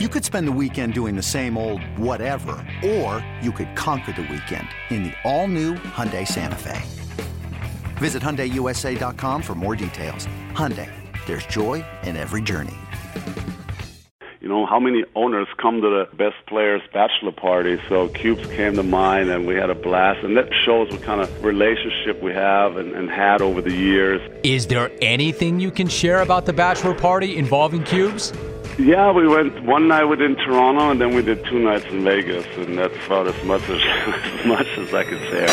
You could spend the weekend doing the same old whatever, or you could conquer the weekend in the all-new Hyundai Santa Fe. Visit HyundaiUSA.com for more details. Hyundai, there's joy in every journey. You know, how many owners come to the best players bachelor party? So Cubes came to mind and we had a blast. And that shows what kind of relationship we have and, and had over the years. Is there anything you can share about the bachelor party involving Cubes? Yeah, we went one night within Toronto, and then we did two nights in Vegas, and that's about as much as as much as I could say.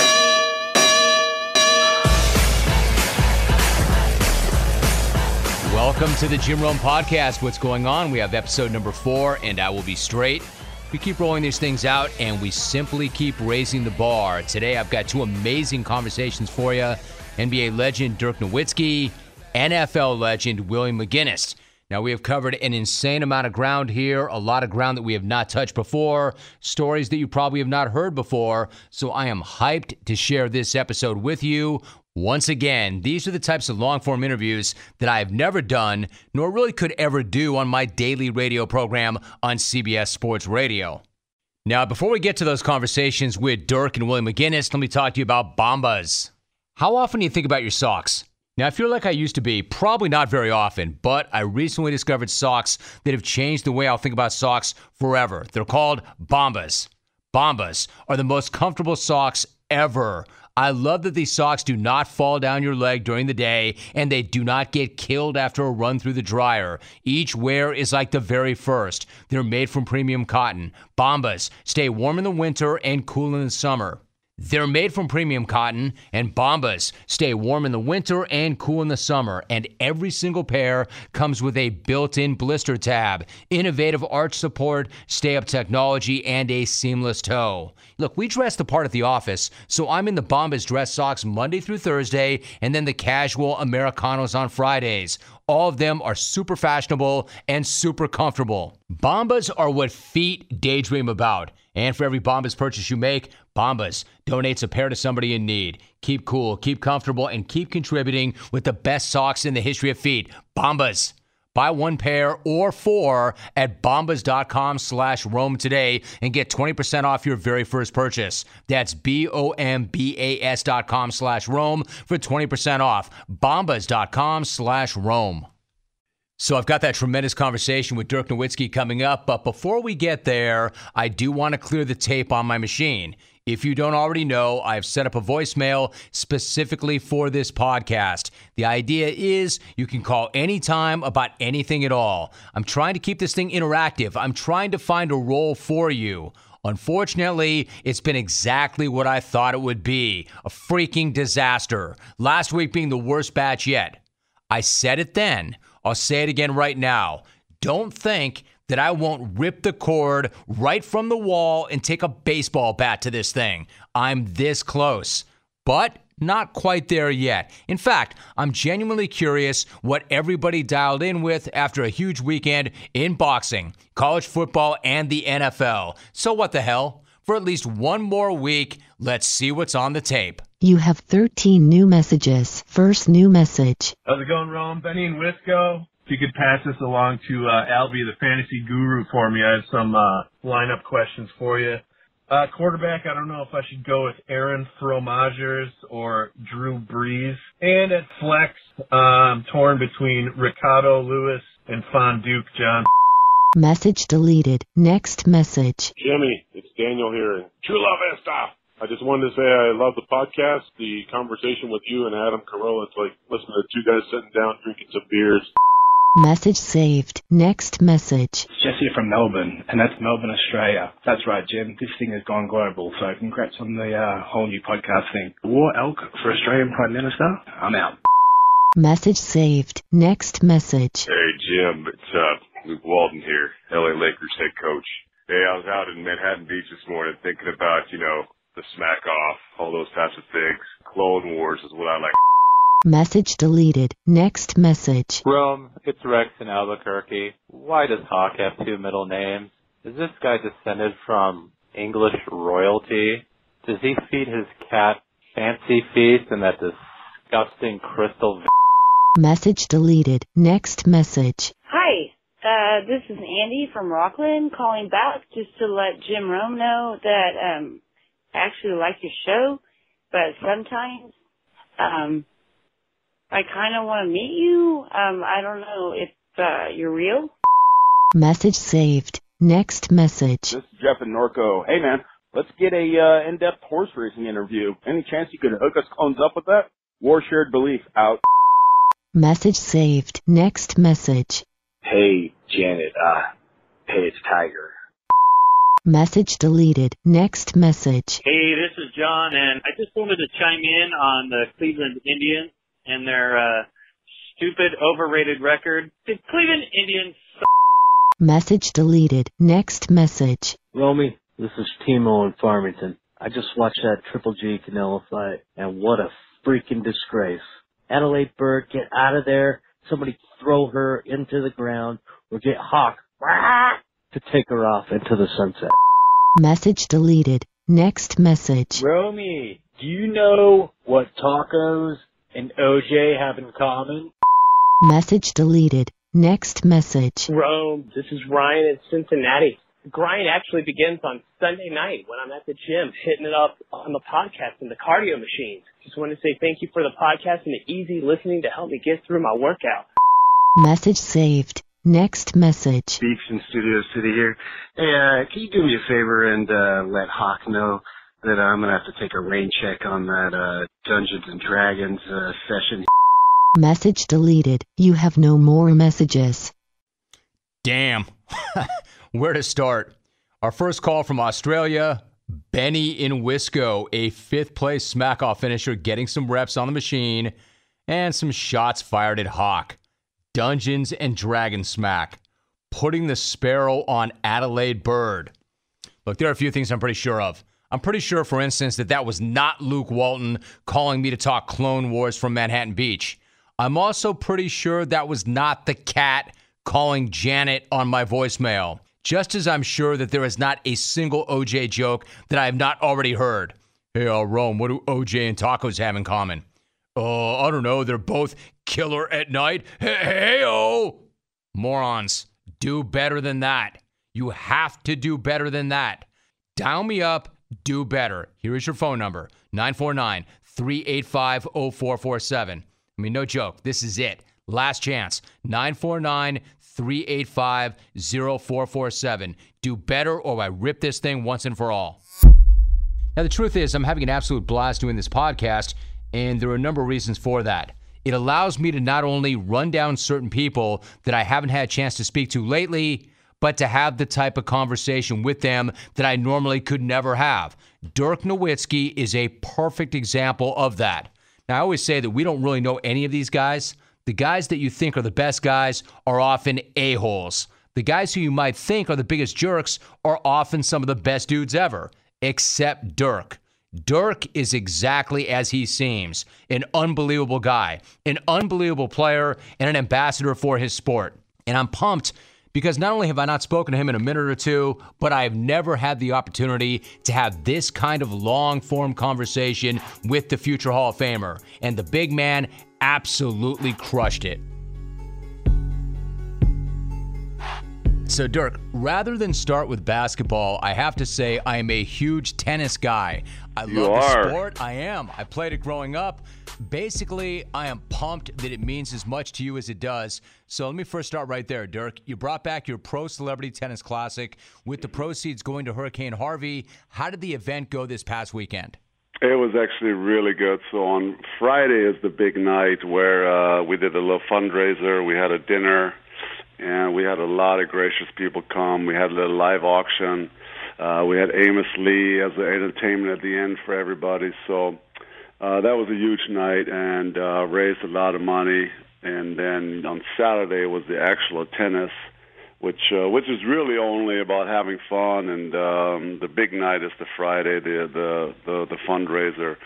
Welcome to the Jim Rome Podcast. What's going on? We have episode number four, and I will be straight. We keep rolling these things out, and we simply keep raising the bar. Today, I've got two amazing conversations for you NBA legend Dirk Nowitzki, NFL legend William McGinest. Now, we have covered an insane amount of ground here, a lot of ground that we have not touched before, stories that you probably have not heard before. So I am hyped to share this episode with you. Once again, these are the types of long form interviews that I have never done, nor really could ever do on my daily radio program on CBS Sports Radio. Now, before we get to those conversations with Dirk and William McGinest, let me talk to you about Bombas. How often do you think about your socks? Now, I feel like I used to be, probably not very often, but I recently discovered socks that have changed the way I'll think about socks forever. They're called Bombas. Bombas are the most comfortable socks ever. I love that these socks do not fall down your leg during the day and they do not get killed after a run through the dryer. Each wear is like the very first. They're made from premium cotton. Bombas stay warm in the winter and cool in the summer. They're made from premium cotton, and Bombas stay warm in the winter and cool in the summer. And every single pair comes with a built in blister tab, innovative arch support, stay up technology, and a seamless toe. Look, we dress the part at the office, so I'm in the Bombas dress socks Monday through Thursday, and then the casual Americanos on Fridays. All of them are super fashionable and super comfortable. Bombas are what feet daydream about. And for every Bombas purchase you make, Bombas donates a pair to somebody in need. Keep cool, keep comfortable, and keep contributing with the best socks in the history of feet. Bombas. Buy one pair or four at bombas.com slash Rome today and get 20% off your very first purchase. That's B-O-M-B-A-S dot com slash Rome for 20% off. Bombas.com slash Rome. So I've got that tremendous conversation with Dirk Nowitzki coming up, but before we get there, I do want to clear the tape on my machine. If you don't already know, I've set up a voicemail specifically for this podcast. The idea is you can call anytime about anything at all. I'm trying to keep this thing interactive. I'm trying to find a role for you. Unfortunately, it's been exactly what I thought it would be a freaking disaster. Last week being the worst batch yet. I said it then. I'll say it again right now. Don't think that I won't rip the cord right from the wall and take a baseball bat to this thing. I'm this close, but not quite there yet. In fact, I'm genuinely curious what everybody dialed in with after a huge weekend in boxing, college football, and the NFL. So, what the hell? For at least one more week, let's see what's on the tape. You have 13 new messages. First new message. How's it going, Rome? Benny and Wisco. If you could pass this along to uh, Albie, the fantasy guru, for me, I have some uh, lineup questions for you. Uh, quarterback, I don't know if I should go with Aaron Fromagers or Drew Brees. And at flex, um, torn between Ricardo Lewis and Fonduke John. Message deleted. Next message. Jimmy, it's Daniel here in Chula Vista. I just wanted to say I love the podcast, the conversation with you and Adam Carolla. It's like listening to two guys sitting down drinking some beers. Message saved. Next message. It's Jesse from Melbourne, and that's Melbourne, Australia. That's right, Jim. This thing has gone global, so congrats on the uh, whole new podcast thing. War elk for Australian Prime Minister? I'm out. Message saved. Next message. Hey, Jim, it's uh, Luke Walton here, LA Lakers head coach. Hey, I was out in Manhattan Beach this morning thinking about, you know, the smack off, all those types of things. Clone Wars is what I like. Message deleted. Next message. Rome, it's Rex in Albuquerque. Why does Hawk have two middle names? Is this guy descended from English royalty? Does he feed his cat fancy feast in that disgusting crystal? Message deleted. Next message. Hi, Uh, this is Andy from Rockland calling back just to let Jim Rome know that um, I actually like your show, but sometimes um, I kind of want to meet you. Um, I don't know if uh, you're real. Message saved. Next message. This is Jeff in Norco. Hey man, let's get a uh, in-depth horse racing interview. Any chance you could hook us clones up with that? War shared belief out. Message saved. Next message. Hey, Janet. Uh, hey, it's Tiger. Message deleted. Next message. Hey, this is John, and I just wanted to chime in on the Cleveland Indians and their uh, stupid, overrated record. The Cleveland Indians. Message deleted. Next message. Romy, this is Timo in Farmington. I just watched that Triple G Canelo fight, and what a freaking disgrace. Adalaide Byrd, get out of there. Somebody throw her into the ground, or get Hawk to take her off into the sunset. Message deleted. Next message. Romy, do you know what tacos and OJ have in common? Message deleted. Next message. Rome, this is Ryan in Cincinnati. The grind actually begins on Sunday night when I'm at the gym hitting it up on the podcast and the cardio machines. Just want to say thank you for the podcast and the easy listening to help me get through my workout. Message saved. Next message. Beach in Studio City here. Hey, uh, can you do me a favor and uh, let Hawk know that I'm gonna have to take a rain check on that uh, Dungeons and Dragons uh, session. Message deleted. You have no more messages. Damn. Where to start? Our first call from Australia, Benny in Wisco, a fifth place smack off finisher, getting some reps on the machine and some shots fired at Hawk. Dungeons and Dragon smack, putting the sparrow on Adalaide Byrd. Look, there are a few things I'm pretty sure of. I'm pretty sure, for instance, that that was not Luke Walton calling me to talk Clone Wars from Manhattan Beach. I'm also pretty sure that was not the cat calling Janet on my voicemail. Just as I'm sure that there is not a single OJ joke that I have not already heard. Hey, uh, Rome, what do OJ and tacos have in common? Oh, uh, I don't know. They're both killer at night. Hey, oh. Morons, do better than that. You have to do better than that. Dial me up, do better. Here is your phone number 949 385 0447. I mean, no joke. This is it. Last chance 949 385 0447. Do better or I rip this thing once and for all. Now, the truth is, I'm having an absolute blast doing this podcast, and there are a number of reasons for that. It allows me to not only run down certain people that I haven't had a chance to speak to lately, but to have the type of conversation with them that I normally could never have. Dirk Nowitzki is a perfect example of that. Now, I always say that we don't really know any of these guys. The guys that you think are the best guys are often a-holes. The guys who you might think are the biggest jerks are often some of the best dudes ever, except Dirk. Dirk is exactly as he seems an unbelievable guy, an unbelievable player, and an ambassador for his sport. And I'm pumped because not only have I not spoken to him in a minute or two, but I have never had the opportunity to have this kind of long form conversation with the future Hall of Famer. And the big man absolutely crushed it. So, Dirk, rather than start with basketball, I have to say I am a huge tennis guy. I You love are. the sport. I am. I played it growing up. Basically, I am pumped that it means as much to you as it does. So let me first start right there, Dirk. You brought back your Pro Celebrity Tennis Classic with the proceeds going to Hurricane Harvey. How did the event go this past weekend? It was actually really good. So on Friday is the big night where uh, we did a little fundraiser. We had a dinner, and we had a lot of gracious people come. We had a little live auction. Uh, we had Amos Lee as the entertainment at the end for everybody. So uh, that was a huge night and uh, raised a lot of money. And then on Saturday was the actual tennis, which uh, which is really only about having fun. And um, the big night is the Friday, the the the, the fundraiser,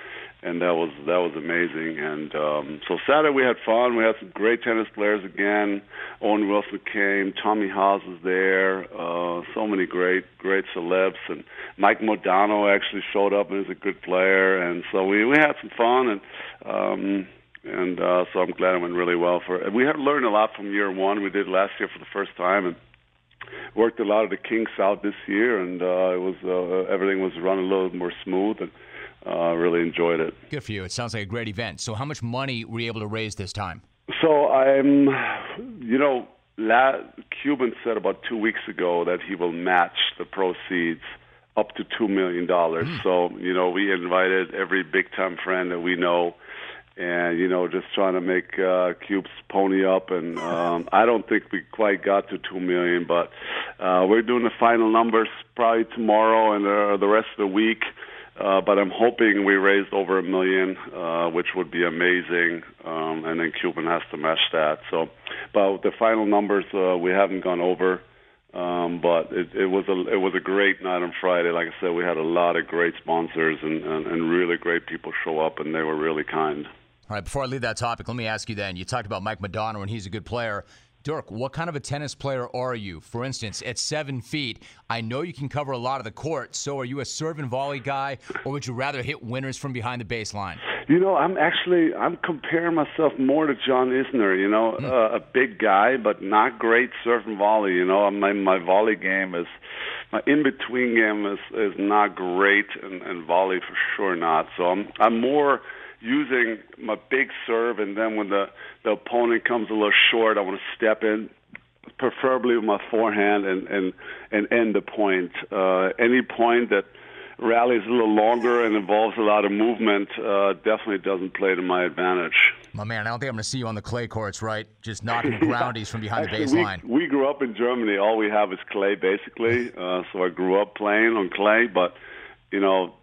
and that was that was amazing. And um, so Saturday we had fun. We had some great tennis players again. Owen Wilson came. Tommy Haas was there. Uh, so many great great celebs and Mike Modano actually showed up and is a good player. And so we we had some fun and. Um, and uh, so I'm glad it went really well. For we have learned a lot from year one. We did last year for the first time, and worked a lot of the kinks out this year, and uh, it was uh, everything was run a little more smooth, and uh, really enjoyed it. Good for you. It sounds like a great event. So, how much money were you able to raise this time? So I'm, you know, La- Cuban said about two weeks ago that he will match the proceeds up to two million dollars. Hmm. So you know, we invited every big time friend that we know, and you know, just trying to make uh, Cubes pony up. And um, I don't think we quite got to two million, but uh, we're doing the final numbers probably tomorrow and uh, the rest of the week. Uh, but I'm hoping we raised over a million, uh, which would be amazing. Um, and then Cuban has to match that. So, but the final numbers uh, we haven't gone over. Um, but it, it was a it was a great night on Friday. Like I said, we had a lot of great sponsors and, and, and really great people show up, and they were really kind. All right, before I leave that topic, let me ask you then. You talked about Mike Modano and he's a good player. Dirk, what kind of a tennis player are you? For instance, at seven feet, I know you can cover a lot of the court. So, are you a serve and volley guy, or would you rather hit winners from behind the baseline? You know, I'm actually I'm comparing myself more to John Isner. You know, uh, a big guy, but not great serve and volley. You know, my my volley game is my in between game is is not great, and, and volley for sure not. So I'm I'm more using my big serve, and then when the the opponent comes a little short, I want to step in, preferably with my forehand, and and and end the point. Uh, any point that rallies a little longer and involves a lot of movement uh, definitely doesn't play to my advantage. My man, I don't think I'm going to see you on the clay courts, right? Just knocking groundies from behind Actually, the baseline. We, we grew up in Germany. All we have is clay, basically. Uh, so I grew up playing on clay, but you know,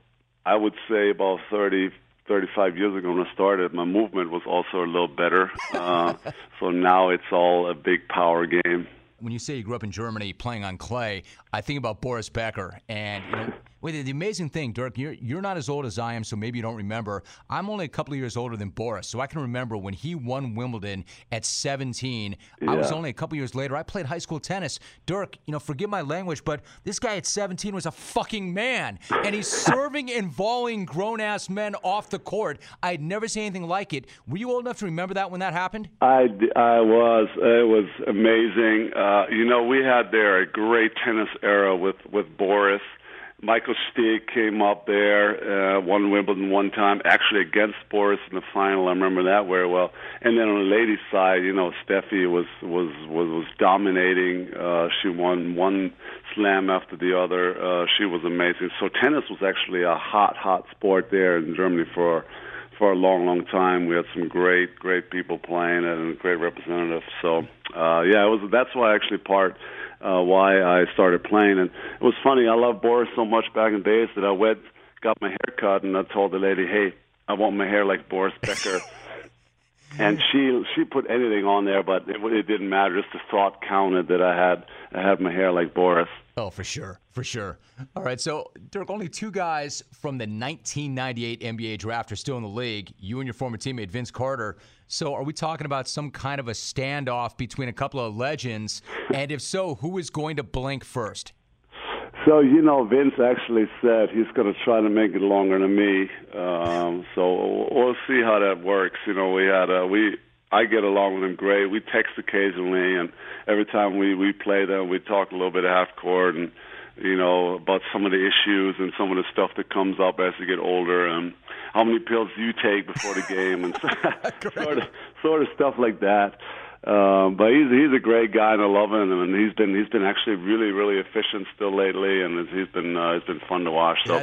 I would say about 30, 35 years ago when I started, my movement was also a little better. Uh, so now it's all a big power game. When you say you grew up in Germany playing on clay, I think about Boris Becker. And you know, wait, the amazing thing, Dirk, you're you're not as old as I am, so maybe you don't remember. I'm only a couple of years older than Boris, so I can remember when he won Wimbledon at 17. Yeah. I was only a couple years later. I played high school tennis. Dirk, you know, forgive my language, but this guy at 17 was a fucking man, and he's serving and volleying grown ass men off the court. I had never seen anything like it. Were you old enough to remember that when that happened? I, I was. It was amazing. Uh, you know, we had there a great tennis era with with Boris. Michael Stich came up there, uh, won Wimbledon one time, actually against Boris in the final. I remember that very well. And then on the ladies' side, you know, Steffi was was was, was dominating. Uh, she won one slam after the other. Uh, she was amazing. So tennis was actually a hot, hot sport there in Germany for for a long, long time. We had some great, great people playing it and great representatives. So uh, yeah, it was. That's why actually part uh, why I started playing. And it was funny. I loved Boris so much back in the days that I went, got my hair cut, and I told the lady, "Hey, I want my hair like Boris Becker." and she she put anything on there, but it, it didn't matter. Just the thought counted that I had I had my hair like Boris. Oh, for sure, for sure. All right, so Dirk, only two guys from the 1998 NBA draft are still in the league. You and your former teammate Vince Carter. So, are we talking about some kind of a standoff between a couple of legends? And if so, who is going to blink first? So you know, Vince actually said he's going to try to make it longer than me. Um, so we'll see how that works. You know, we had a we. I get along with him great. We text occasionally, and every time we we play them, we talk a little bit half court and you know about some of the issues and some of the stuff that comes up as you get older, and how many pills do you take before the game, and sort of sort of stuff like that. Um, but he's he's a great guy, and I love him, and he's been he's been actually really really efficient still lately, and he's been uh, it's been fun to watch. So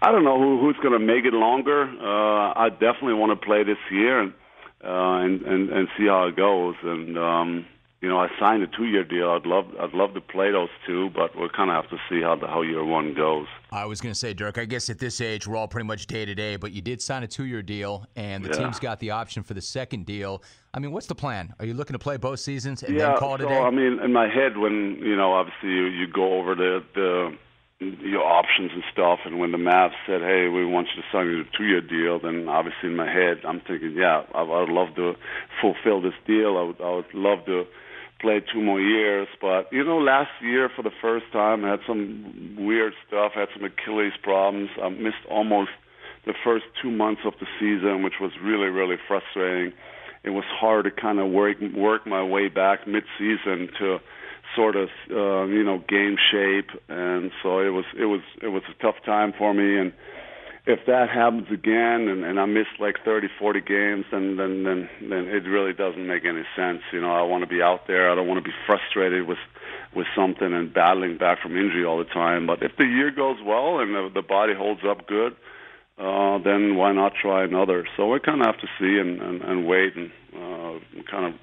I don't know who who's going to make it longer. Uh, I definitely want to play this year and uh, and and and see how it goes. And um, you know, I signed a two year deal. I'd love I'd love to play those two, but we'll kind of have to see how the how year one goes. I was going to say, Dirk, I guess at this age, we're all pretty much day to day, but you did sign a two year deal, and the Yeah. team's got the option for the second deal. I mean, what's the plan? Are you looking to play both seasons and yeah, then call it so, a day? I mean, in my head, when you know, obviously, you, you go over the the your options and stuff, and when the Mavs said, "Hey, we want you to sign a two-year deal," then obviously in my head, I'm thinking, "Yeah, I, I would love to fulfill this deal. I would, I would love to." Play two more years, but you know, last year for the first time, I had some weird stuff. I had some Achilles problems. I missed almost the first two months of the season, which was really really frustrating. It was hard to kind of work work my way back mid-season to sort of uh, you know game shape, and so it was it was it was a tough time for me. And if that happens again, and, and I miss like 30, 40 games, then then then then it really doesn't make any sense. You know, I want to be out there. I don't want to be frustrated with with something and battling back from injury all the time. But if the year goes well and the, the body holds up good, uh, then why not try another? So we kind of have to see and, and, and wait and uh, kind of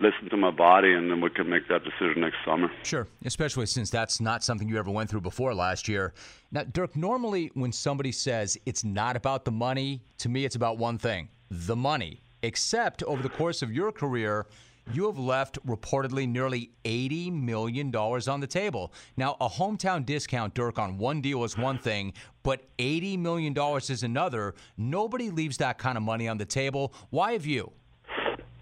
listen to my body, and then we can make that decision next summer. Sure, especially since that's not something you ever went through before last year. Now, Dirk, normally when somebody says it's not about the money, to me it's about one thing the money. Except over the course of your career, you have left reportedly nearly $80 million on the table. Now, a hometown discount, Dirk, on one deal is one thing, but $80 million is another. Nobody leaves that kind of money on the table. Why have you?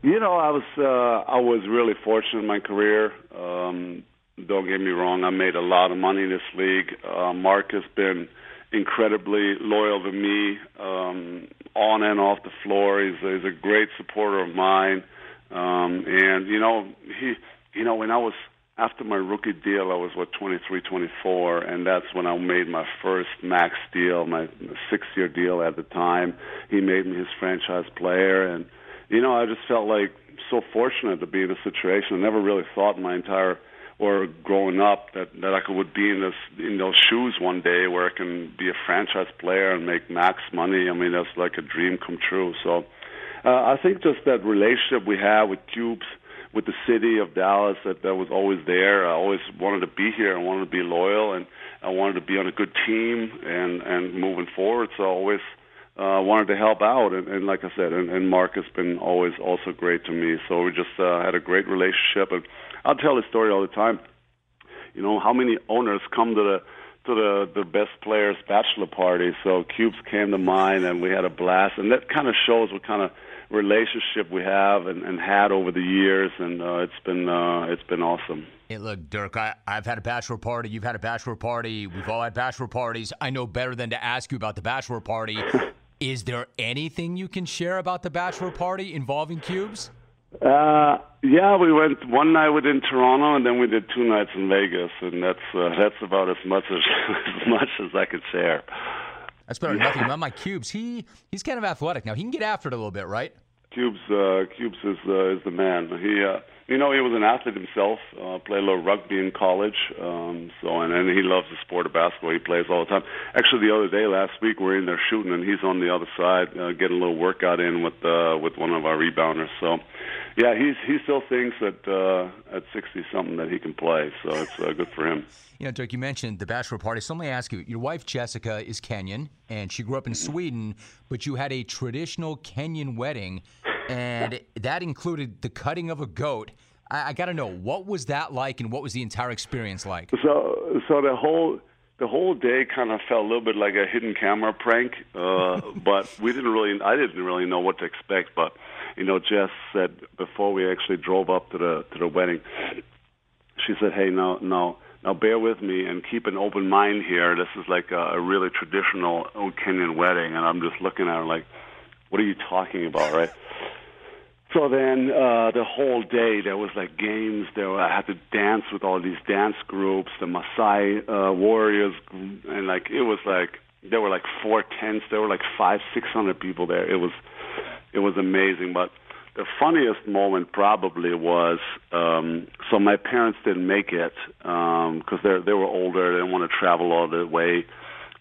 You know, I was uh, I was really fortunate in my career. Um, don't get me wrong, I made a lot of money in this league. Uh, Mark has been incredibly loyal to me um, on and off the floor. He's, he's a great supporter of mine. Um, and you know, he, you know, when I was after my rookie deal, I was what 23, 24, and that's when I made my first max deal, my six-year deal at the time. He made me his franchise player, and you know, I just felt like so fortunate to be in a situation. I never really thought in my entire or growing up that that I could would be in this in those shoes one day where I can be a franchise player and make max money. I mean, that's like a dream come true. So uh, I think just that relationship we have with Cubes, with the city of Dallas, that that was always there. I always wanted to be here. I wanted to be loyal, and I wanted to be on a good team and and moving forward. So always uh, wanted to help out, and, and like I said, and, and Mark has been always also great to me. So we just uh, had a great relationship, and I'll tell the story all the time. You know how many owners come to the to the the best players bachelor party. So Cubes came to mind, and we had a blast, and that kind of shows what kind of relationship we have and, and had over the years, and uh, it's been uh, it's been awesome. Hey, look, Dirk, I, I've had a bachelor party. You've had a bachelor party. We've all had bachelor parties. I know better than to ask you about the bachelor party. Is there anything you can share about the bachelor party involving cubes? Uh, yeah, we went one night within Toronto, and then we did two nights in Vegas, and that's uh, that's about as much as as much as I could share. That's better than nothing. About my cubes, he he's kind of athletic now. He can get after it a little bit, right? Cubes, uh, Cubes is uh, is the man. He, uh, you know, he was an athlete himself. Uh, played a little rugby in college. Um, so, and, and he loves the sport of basketball. He plays all the time. Actually, the other day, last week, we we're in there shooting, and he's on the other side, uh, getting a little workout in with uh, with one of our rebounders. So, yeah, he's he still thinks that uh, at sixty something that he can play. So it's uh, good for him. You know, Dirk, you mentioned the bachelor party. So let me ask you: Your wife Jessica is Kenyan, and she grew up in Sweden, but you had a traditional Kenyan wedding, and that included the cutting of a goat. I, I got to know what was that like, and what was the entire experience like? So, so the whole the whole day kind of felt a little bit like a hidden camera prank, uh, but we didn't really. I didn't really know what to expect, but you know, Jess said before we actually drove up to the to the wedding, she said, "Hey, no, no." Now bear with me and keep an open mind here. This is like a, a really traditional old Kenyan wedding, and I'm just looking at her like, "What are you talking about?" Right? So then uh, the whole day there was like games. There were, I had to dance with all these dance groups, the Maasai uh, warriors, and like it was like there were like four tents. There were like five, six hundred people there. It was it was amazing. But the funniest moment probably was um, so my parents didn't make it because um, they they were older. They didn't want to travel all the way.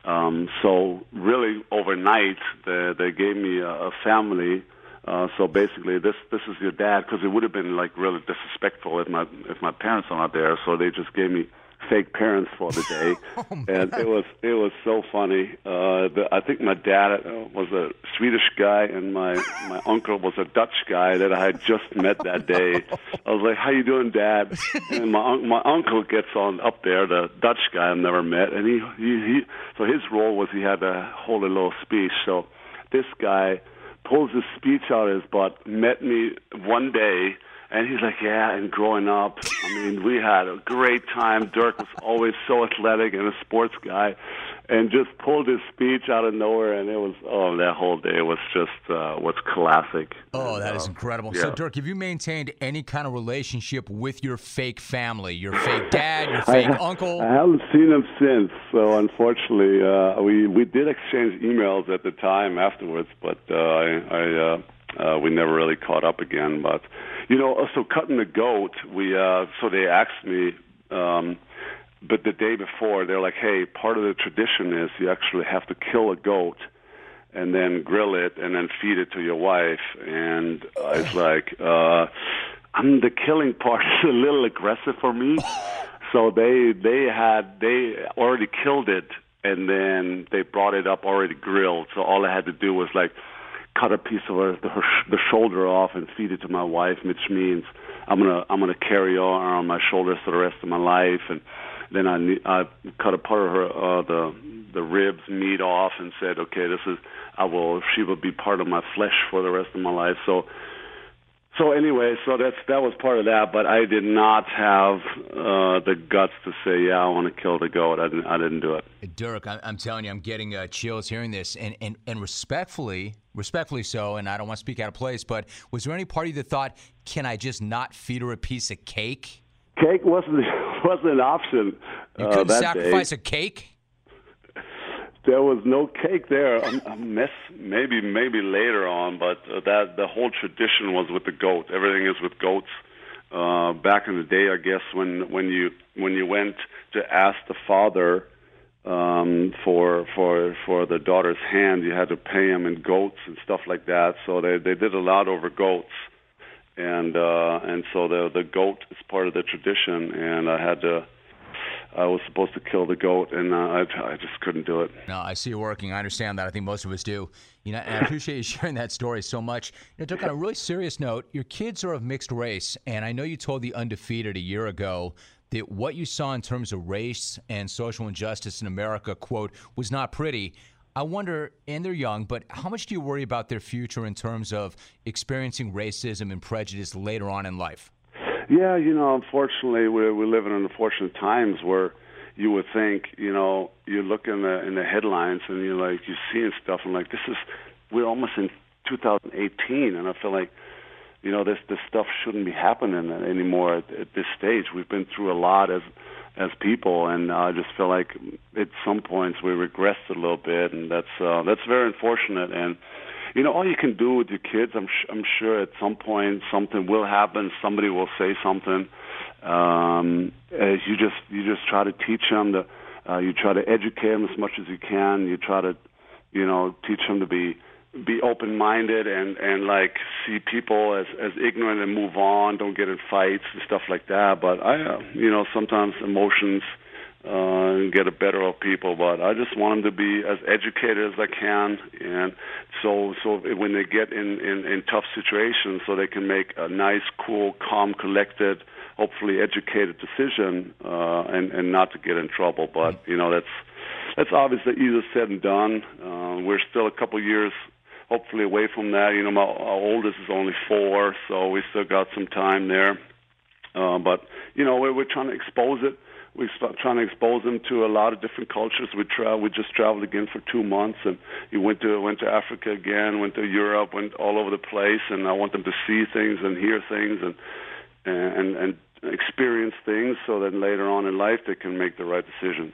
Um, so really overnight they they gave me a, a family uh, so basically, this this is your dad because it would have been like really disrespectful if my if my parents are not there. So they just gave me fake parents for the day, oh, and it was it was so funny. Uh, the, I think my dad uh, was a Swedish guy, and my my uncle was a Dutch guy that I had just met that day. I was like, "How you doing, Dad?" And my my uncle gets on up there, the Dutch guy I've never met, and he he, he so his role was he had to hold a little speech. So this guy pulls his speech out of his butt, met me one day, and he's like, yeah, and growing up, I mean, we had a great time. Dirk was always so athletic and a sports guy. And just pulled his speech out of nowhere, and it was oh that whole day was just uh, was classic. Oh, that is Uh, incredible. yeah. So, Dirk, have you maintained any kind of relationship with your fake family, your fake dad, your fake ha- uncle? I haven't seen him since, so unfortunately, uh, we we did exchange emails at the time afterwards, but uh, I, I uh, uh, we never really caught up again. But you know, also cutting the goat, we uh, so they asked me. Um, but the day before, they're like, "Hey, part of the tradition is you actually have to kill a goat and then grill it and then feed it to your wife." And I was like, uh, "I'm the killing part is a little aggressive for me." So they they had they already killed it and then they brought it up already grilled. So all I had to do was like cut a piece of her, her the shoulder off and feed it to my wife, which means I'm gonna I'm gonna carry her on my shoulders for the rest of my life. And then I ne- I cut a part of her uh, the the ribs meat off and said, okay, this is I will she will be part of my flesh for the rest of my life. So so anyway, so that's that was part of that, but I did not have uh, the guts to say, yeah, I want to kill the goat. I didn't I didn't do it. Dirk, I- I'm telling you, I'm getting uh, chills hearing this, and, and and respectfully, respectfully so. And I don't want to speak out of place, but was there any party that thought, can I just not feed her a piece of cake? Cake wasn't wasn't an option. You uh, couldn't that sacrifice day. a cake. There was no cake there. Mess, maybe maybe later on, but uh, that the whole tradition was with the goat. Everything is with goats. Uh, back in the day, I guess when when you when you went to ask the father um, for for for the daughter's hand, you had to pay him in goats and stuff like that. So they they did a lot over goats, and uh, and so the the goat is part of the tradition. And I had to. I was supposed to kill the goat, and uh, I, I just couldn't do it. No, I see you working. I understand that. I think most of us do. You know, I appreciate you sharing that story so much. You know, on a really serious note, your kids are of mixed race, and I know you told the undefeated a year ago that what you saw in terms of race and social injustice in America, quote, was not pretty. I wonder, and they're young, but how much do you worry about their future in terms of experiencing racism and prejudice later on in life? Yeah, you know, unfortunately, we we live in unfortunate times where you would think, you know, you look in the in the headlines and you're like, you're seeing stuff and like, this is we're almost in 2018, and I feel like, you know, this this stuff shouldn't be happening anymore at, at this stage. We've been through a lot as as people, and I just feel like at some points we regressed a little bit, and that's uh, that's very unfortunate. And you know, all you can do with your kids, I'm sh- I'm sure at some point something will happen. Somebody will say something. Um, as you just you just try to teach them to, uh, you try to educate them as much as you can. You try to, you know, teach them to be be open minded and and like see people as as ignorant and move on. Don't get in fights and stuff like that. But I, uh, you know, sometimes emotions uh, get the better of people. But I just want them to be as educated as I can, and so so when they get in in, in tough situations, so they can make a nice, cool, calm, collected, hopefully educated decision, uh, and and not to get in trouble. But you know that's that's obviously easier said than done. Uh, we're still a couple years hopefully away from that. You know, my oldest is only four, so we still got some time there. Uh, but you know, we're, we're trying to expose it. We're trying to expose them to a lot of different cultures. We tra- we just traveled again for two months, and we went to went to Africa again, went to Europe, went all over the place, and I want them to see things and hear things and and and experience things, so that later on in life they can make the right decisions.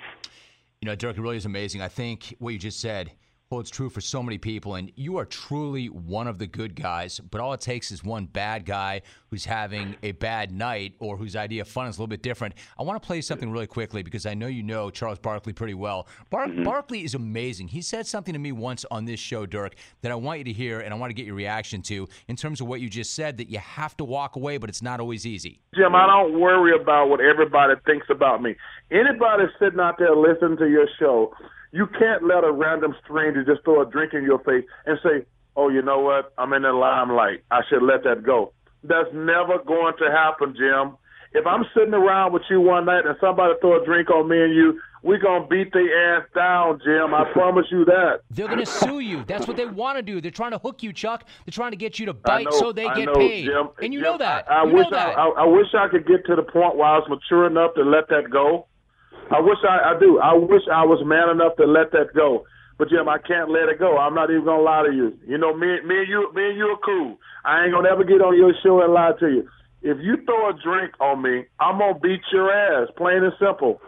You know, Dirk, it really is amazing. I think what you just said holds true for so many people, and you are truly one of the good guys. But all it takes is one bad guy who's having a bad night or whose idea of fun is a little bit different. I want to play something really quickly because I know you know Charles Barkley pretty well. Bar- mm-hmm. Barkley is amazing. He said something to me once on this show, Dirk, that I want you to hear and I want to get your reaction to in terms of what you just said that you have to walk away, but it's not always easy. Jim, I don't worry about what everybody thinks about me. Anybody sitting out there listening to your show, you can't let a random stranger just throw a drink in your face and say, "Oh, you know what? I'm in the limelight. I should let that go." That's never going to happen, Jim. If I'm sitting around with you one night and somebody throw a drink on me and you, we're gonna beat their ass down, Jim. I promise you that. They're going to sue you. That's what they want to do. They're trying to hook you, Chuck. They're trying to get you to bite know, so they I get know, paid. Jim. and you Jim, know that. I, I wish know that. I, I, I wish I could get to the point where I was mature enough to let that go. I wish I, I do. I wish I was man enough to let that go. But Jim, I can't let it go. I'm not even gonna lie to you. You know, me, me and you, me and you are cool. I ain't gonna ever get on your show and lie to you. If you throw a drink on me, I'm gonna beat your ass, plain and simple.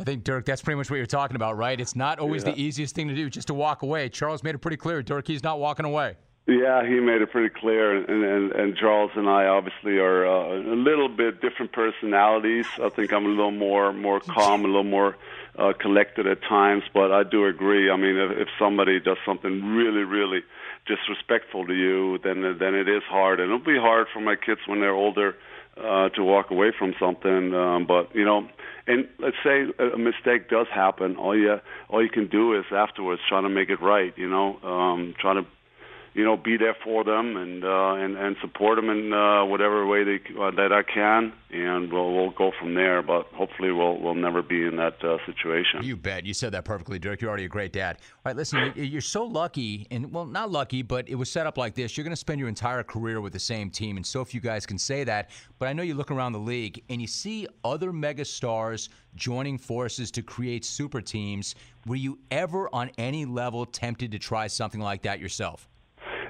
I think Dirk, that's pretty much what you're talking about, right? It's not always Yeah. the easiest thing to do, just to walk away. Charles made it pretty clear. Dirk, he's not walking away. Yeah, he made it pretty clear, and and, and Charles and I obviously are uh, a little bit different personalities. I think I'm a little more more calm, a little more uh, collected at times, but I do agree. I mean, if, if somebody does something really, really disrespectful to you, then then it is hard, and it'll be hard for my kids when they're older uh, to walk away from something. Um, but you know, and let's say a mistake does happen, all you all you can do is afterwards try to make it right. You know, um, try to you know, be there for them and uh, and and support them in uh, whatever way they uh, that I can, and we'll we'll go from there. But hopefully, we'll we'll never be in that uh, situation. You bet. You said that perfectly, Dirk. You're already a great dad. All right, listen, you- you're so lucky, and well, not lucky, but it was set up like this. You're going to spend your entire career with the same team, and so few guys can say that. But I know you look around the league and you see other megastars joining forces to create super teams. Were you ever on any level tempted to try something like that yourself?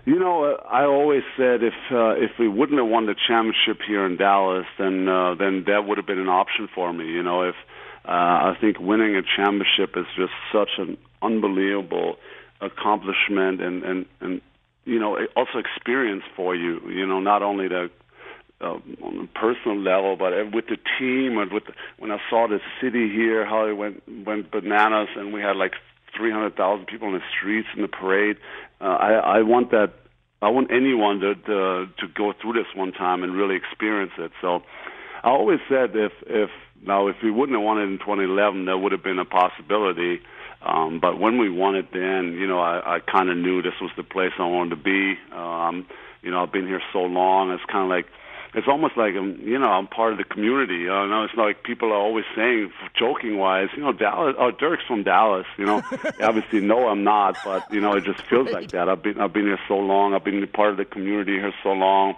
You know, I always said if uh, if we wouldn't have won the championship here in Dallas, then uh, then that would have been an option for me. You know, if uh, I think winning a championship is just such an unbelievable accomplishment and and and you know also experience for you. You know, not only the uh, on a personal level, but with the team and with the, when I saw the city here, how it went went bananas, and we had like 300,000 people in the streets in the parade. Uh, I I want that. I want anyone to, to to go through this one time and really experience it. So, I always said if if now if we wouldn't have won it in 2011, that would have been a possibility. Um, but when we won it, then you know I, I kind of knew this was the place I wanted to be. Um, you know I've been here so long. It's kind of like it's almost like I'm, you know, I'm part of the community. Uh, no, it's like people are always saying, joking wise, you know, Dallas. Oh, Dirk's from Dallas. You know, obviously, no, I'm not, but you know, it just feels like that. I've been, I've been here so long. I've been part of the community here so long.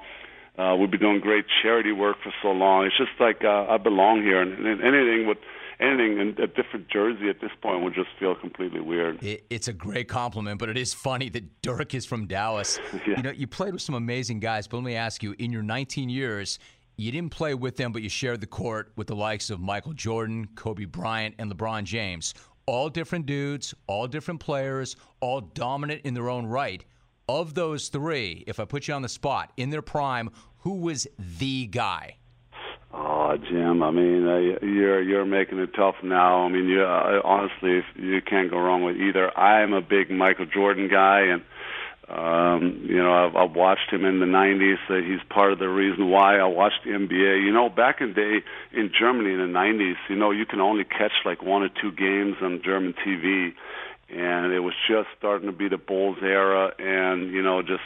Uh, we've been doing great charity work for so long. It's just like uh, I belong here, and, and anything would, anything in a different jersey at this point would just feel completely weird. It, it's a great compliment, but it is funny that Dirk is from Dallas. You know, you played with some amazing guys, but let me ask you: in your 19 years, you didn't play with them, but you shared the court with the likes of Michael Jordan, Kobe Bryant, and LeBron James. All different dudes, all different players, all dominant in their own right. Of those three, if I put you on the spot in their prime, who was the guy? Oh, Jim, I mean, uh, you're you're making it tough now. I mean, you uh, honestly, you can't go wrong with either. I'm a big Michael Jordan guy, and um, you know, I've, I've watched him in the '90s. Uh, he's part of the reason why I watched the NBA. You know, back in the day in Germany in the '90s, you know, you can only catch like one or two games on German TV and it was just starting to be the Bulls era, and you know, just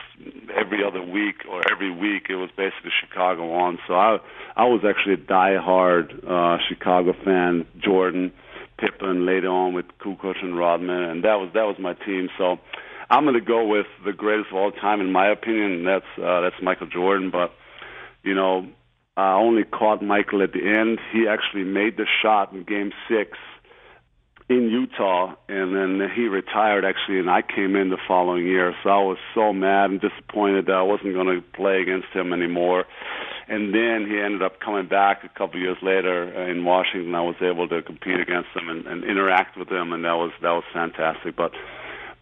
every other week or every week, it was basically Chicago on. So I, I was actually a diehard uh, Chicago fan. Jordan, Pippen, later on with Kukoc and Rodman, and that was that was my team. So I'm going to go with the greatest of all time, in my opinion. And that's uh, that's Michael Jordan. But you know, I only caught Michael at the end. He actually made the shot in Game Six in Utah, and then he retired actually, and I came in the following year. So I was so mad and disappointed that I wasn't going to play against him anymore. And then he ended up coming back a couple of years later uh, in Washington. I was able to compete against him and, and interact with him, and that was that was fantastic. But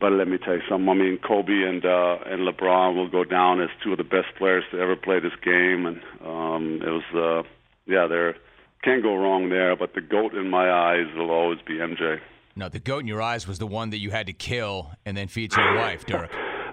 but let me tell you something. I mean, Kobe and uh, and LeBron will go down as two of the best players to ever play this game, and um, it was uh, yeah, they're can't go wrong there. But the goat in my eyes will always be MJ. No, the goat in your eyes was the one that you had to kill and then feed to your wife, Dirk.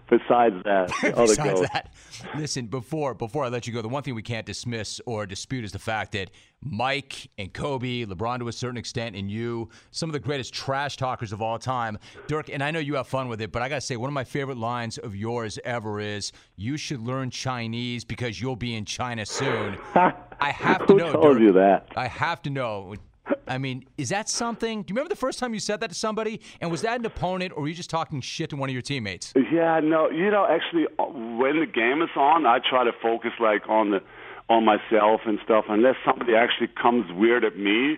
Besides that, other Besides that, listen, before before I let you go, the one thing we can't dismiss or dispute is the fact that Mike and Kobe, LeBron to a certain extent, and you, some of the greatest trash talkers of all time. Dirk, and I know you have fun with it, but I gotta say, one of my favorite lines of yours ever is you should learn Chinese because you'll be in China soon. I have to Who know. told Dirk, you that? I have to know. I mean, is that something? Do you remember the first time you said that to somebody? And was that an opponent, or were you just talking shit to one of your teammates? Yeah, no, you know, actually, when the game is on, I try to focus like on the on myself and stuff. Unless somebody actually comes weird at me,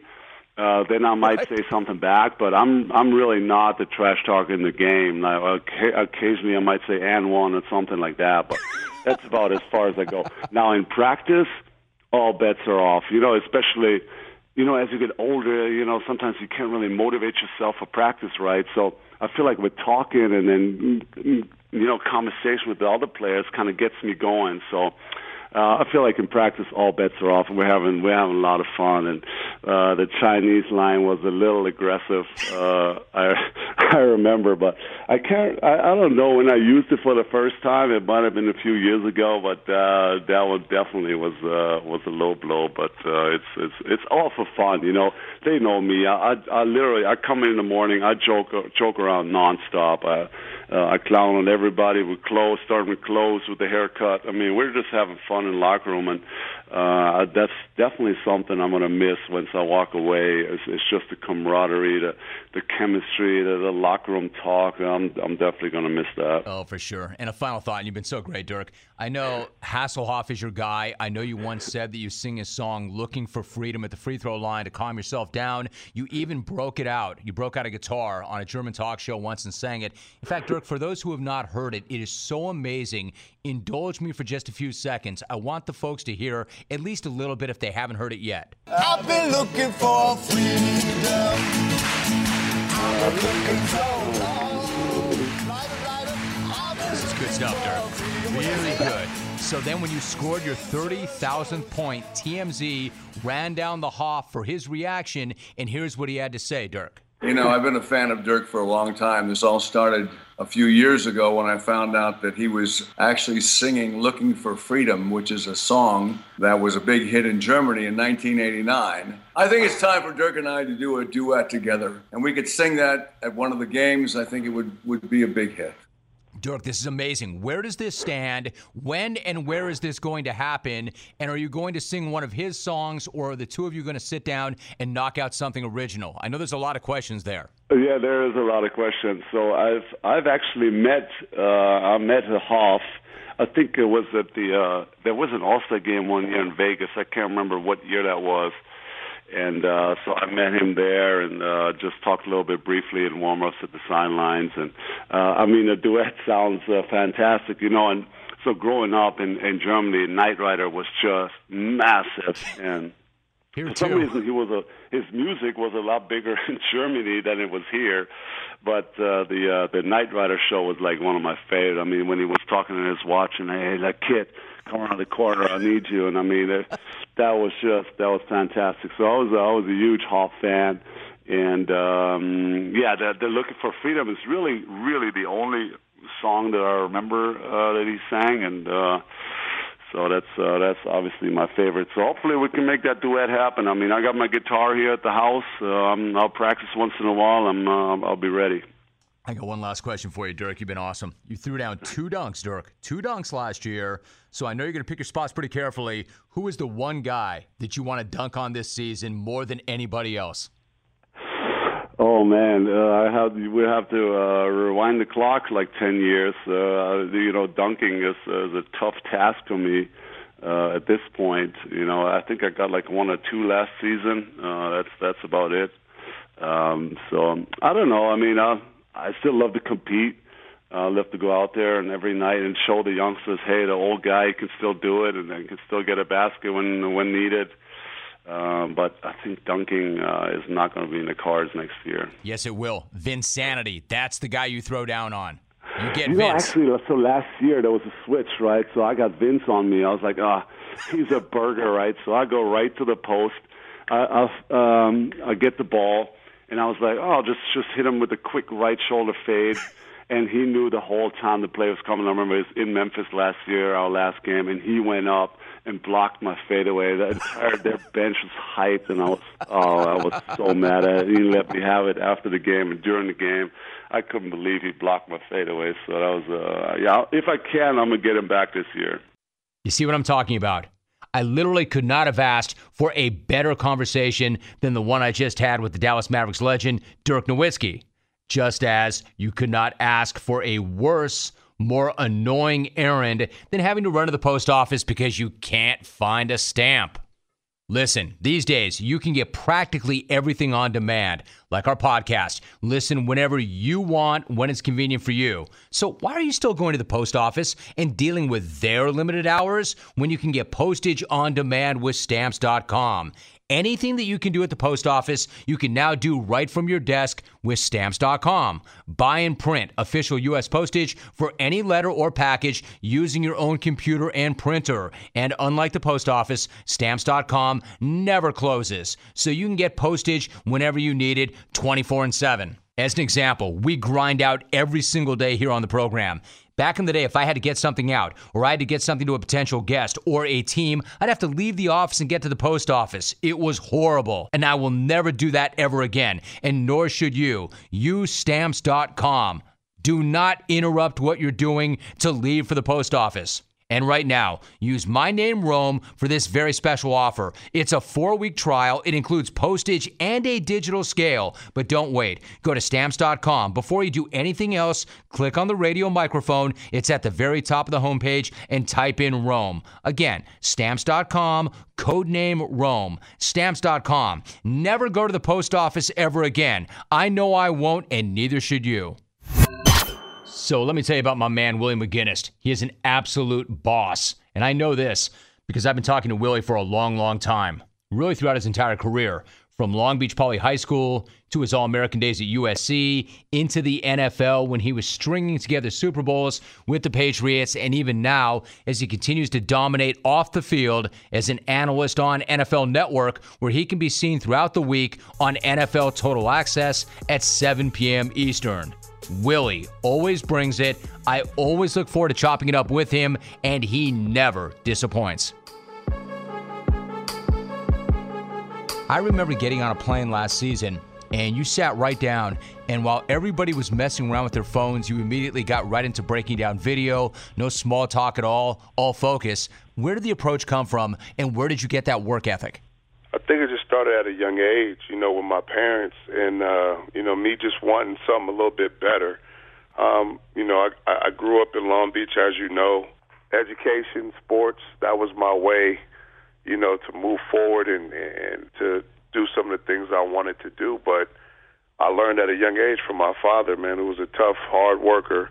uh, then I might say something back. But I'm I'm really not the trash talker in the game. Like, occasionally, I might say "and one" or something like that, but that's about as far as I go. Now in practice, all bets are off. You know, especially you know as you get older, you know sometimes you can't really motivate yourself for practice, right? So I feel like with talking and then you know conversation with the other players kind of gets me going. So uh, I feel like in practice all bets are off, and we're having we're having a lot of fun. And uh, the Chinese line was a little aggressive. Uh, I I remember, but I can't. I, I don't know when I used it for the first time. It might have been a few years ago, but uh, that one definitely was uh, was a low blow. But uh, it's it's it's all for fun, you know. They know me. I I, I literally I come in in the morning. I joke joke around nonstop. I uh, I clown on everybody with clothes, starting with clothes, with the haircut. I mean, we're just having fun in the locker room, and uh, that's definitely something I'm going to miss once I walk away. It's, it's just the camaraderie, the the chemistry, the, the locker room talk. I'm I'm definitely going to miss that. Oh, for sure. And a final thought, and you've been so great, Dirk. I know Hasselhoff is your guy. I know you once said that you sing a song "Looking for Freedom" at the free throw line to calm yourself down. You even broke it out. You broke out a guitar on a German talk show once and sang it. In fact, Dirk, for those who have not heard it, it is so amazing. Indulge me for just a few seconds. I want the folks to hear at least a little bit if they haven't heard it yet. I've been looking for freedom. This is good stuff, Dirk. Really good. So then, when you scored your 30,000th point, TMZ ran down the Hoff for his reaction, and here's what he had to say, Dirk. You know, I've been a fan of Dirk for a long time. This all started a few years ago when I found out that he was actually singing Looking for Freedom, which is a song that was a big hit in Germany in 1989. I think it's time for Dirk and I to do a duet together. And we could sing that at one of the games. I think it would, would be a big hit. Dirk, this is amazing. Where does this stand? When and where is this going to happen? And are you going to sing one of his songs, or are the two of you going to sit down and knock out something original? I know there's a lot of questions there. Yeah, there is a lot of questions. So I've I've actually met uh, I met Hoff. I think it was at the uh, there was an All Star game one year in Vegas. I can't remember what year that was and uh, so I met him there and uh, just talked a little bit briefly in warm-ups at the sidelines. And uh, I mean, the duet sounds uh, fantastic, you know. And so growing up in, in Germany, Knight Rider was just massive, and here for some reason he was a his music was a lot bigger in Germany than it was here. But uh, the uh, the Knight Rider show was like one of my favorite. I mean, when he was talking to his watch and hey, that KITT come around the corner, I need you. And I mean, it, that was just that was fantastic. So I was I was a huge Hoff fan, and um, yeah, the, the looking for freedom is really really the only song that I remember uh, that he sang, and uh, so that's uh, that's obviously my favorite. So hopefully we can make that duet happen. I mean, I got my guitar here at the house. Um, I'll practice once in a while. I'm uh, I'll be ready. I got one last question for you, Dirk. You've been awesome. You threw down two dunks, Dirk. Two dunks last year. So I know you're going to pick your spots pretty carefully. Who is the one guy that you want to dunk on this season more than anybody else? Oh man, uh, I have we have to uh, rewind the clock like ten years. Uh, you know, dunking is, uh, is a tough task for me uh, at this point. You know, I think I got like one or two last season. Uh, that's that's about it. Um, so I don't know. I mean, uh, I still love to compete. I uh, love to go out there and every night and show the youngsters, hey, the old guy can still do it and then can still get a basket when when needed. Um, but I think dunking uh, is not going to be in the cards next year. Yes, it will. Vinsanity. That's the guy you throw down on. You get You know, Vince. actually, so last year there was a switch, right? So I got Vince on me. I was like, ah, he's a burger, right? So I go right to the post. I, I, um, I get the ball, and I was like, oh, just just hit him with a quick right shoulder fade. And he knew the whole time the play was coming. I remember it was in Memphis last year, our last game, and he went up and blocked my fadeaway. The entire their bench was hyped, and I was oh, I was so mad at it. He let me have it after the game and during the game. I couldn't believe he blocked my fadeaway. So that was uh, yeah. If I can, I'm gonna get him back this year. You see what I'm talking about? I literally could not have asked for a better conversation than the one I just had with the Dallas Mavericks legend, Dirk Nowitzki. Just as you could not ask for a worse, more annoying errand than having to run to the post office because you can't find a stamp. Listen, these days you can get practically everything on demand, like our podcast. Listen whenever you want, when it's convenient for you. So why are you still going to the post office and dealing with their limited hours when you can get postage on demand with stamps.com? Anything that you can do at the post office, you can now do right from your desk with stamps.com. Buy and print official U.S. postage for any letter or package using your own computer and printer. And unlike the post office, stamps.com never closes, so you can get postage whenever you need it 24 and 7. As an example, we grind out every single day here on the program. Back in the day, if I had to get something out, or I had to get something to a potential guest or a team, I'd have to leave the office and get to the post office. It was horrible. And I will never do that ever again. And nor should you. Use stamps.com. Do not interrupt what you're doing to leave for the post office. And right now, use my name Rome for this very special offer. It's a four week trial. It includes postage and a digital scale. But don't wait. Go to stamps.com. Before you do anything else, click on the radio microphone. It's at the very top of the homepage and type in Rome. Again, stamps.com, code name Rome. Stamps.com. Never go to the post office ever again. I know I won't, and neither should you. So let me tell you about my man, William McGinest. He is an absolute boss. And I know this because I've been talking to Willie for a long, long time, really throughout his entire career, from Long Beach Poly High School to his All American days at USC, into the NFL when he was stringing together Super Bowls with the Patriots, and even now as he continues to dominate off the field as an analyst on NFL Network, where he can be seen throughout the week on NFL Total Access at 7 p.m. Eastern. Willie always brings it. I always look forward to chopping it up with him, and he never disappoints. I remember getting on a plane last season, and you sat right down, and while everybody was messing around with their phones, you immediately got right into breaking down video, no small talk at all, all focus. Where did the approach come from, and where did you get that work ethic? I think it just started at a young age, you know, with my parents, and uh, you know, me just wanting something a little bit better. Um, you know, I, I grew up in Long Beach, as you know. Education, sports, that was my way, you know, to move forward and, and to do some of the things I wanted to do. But I learned at a young age from my father, man, who was a tough, hard worker,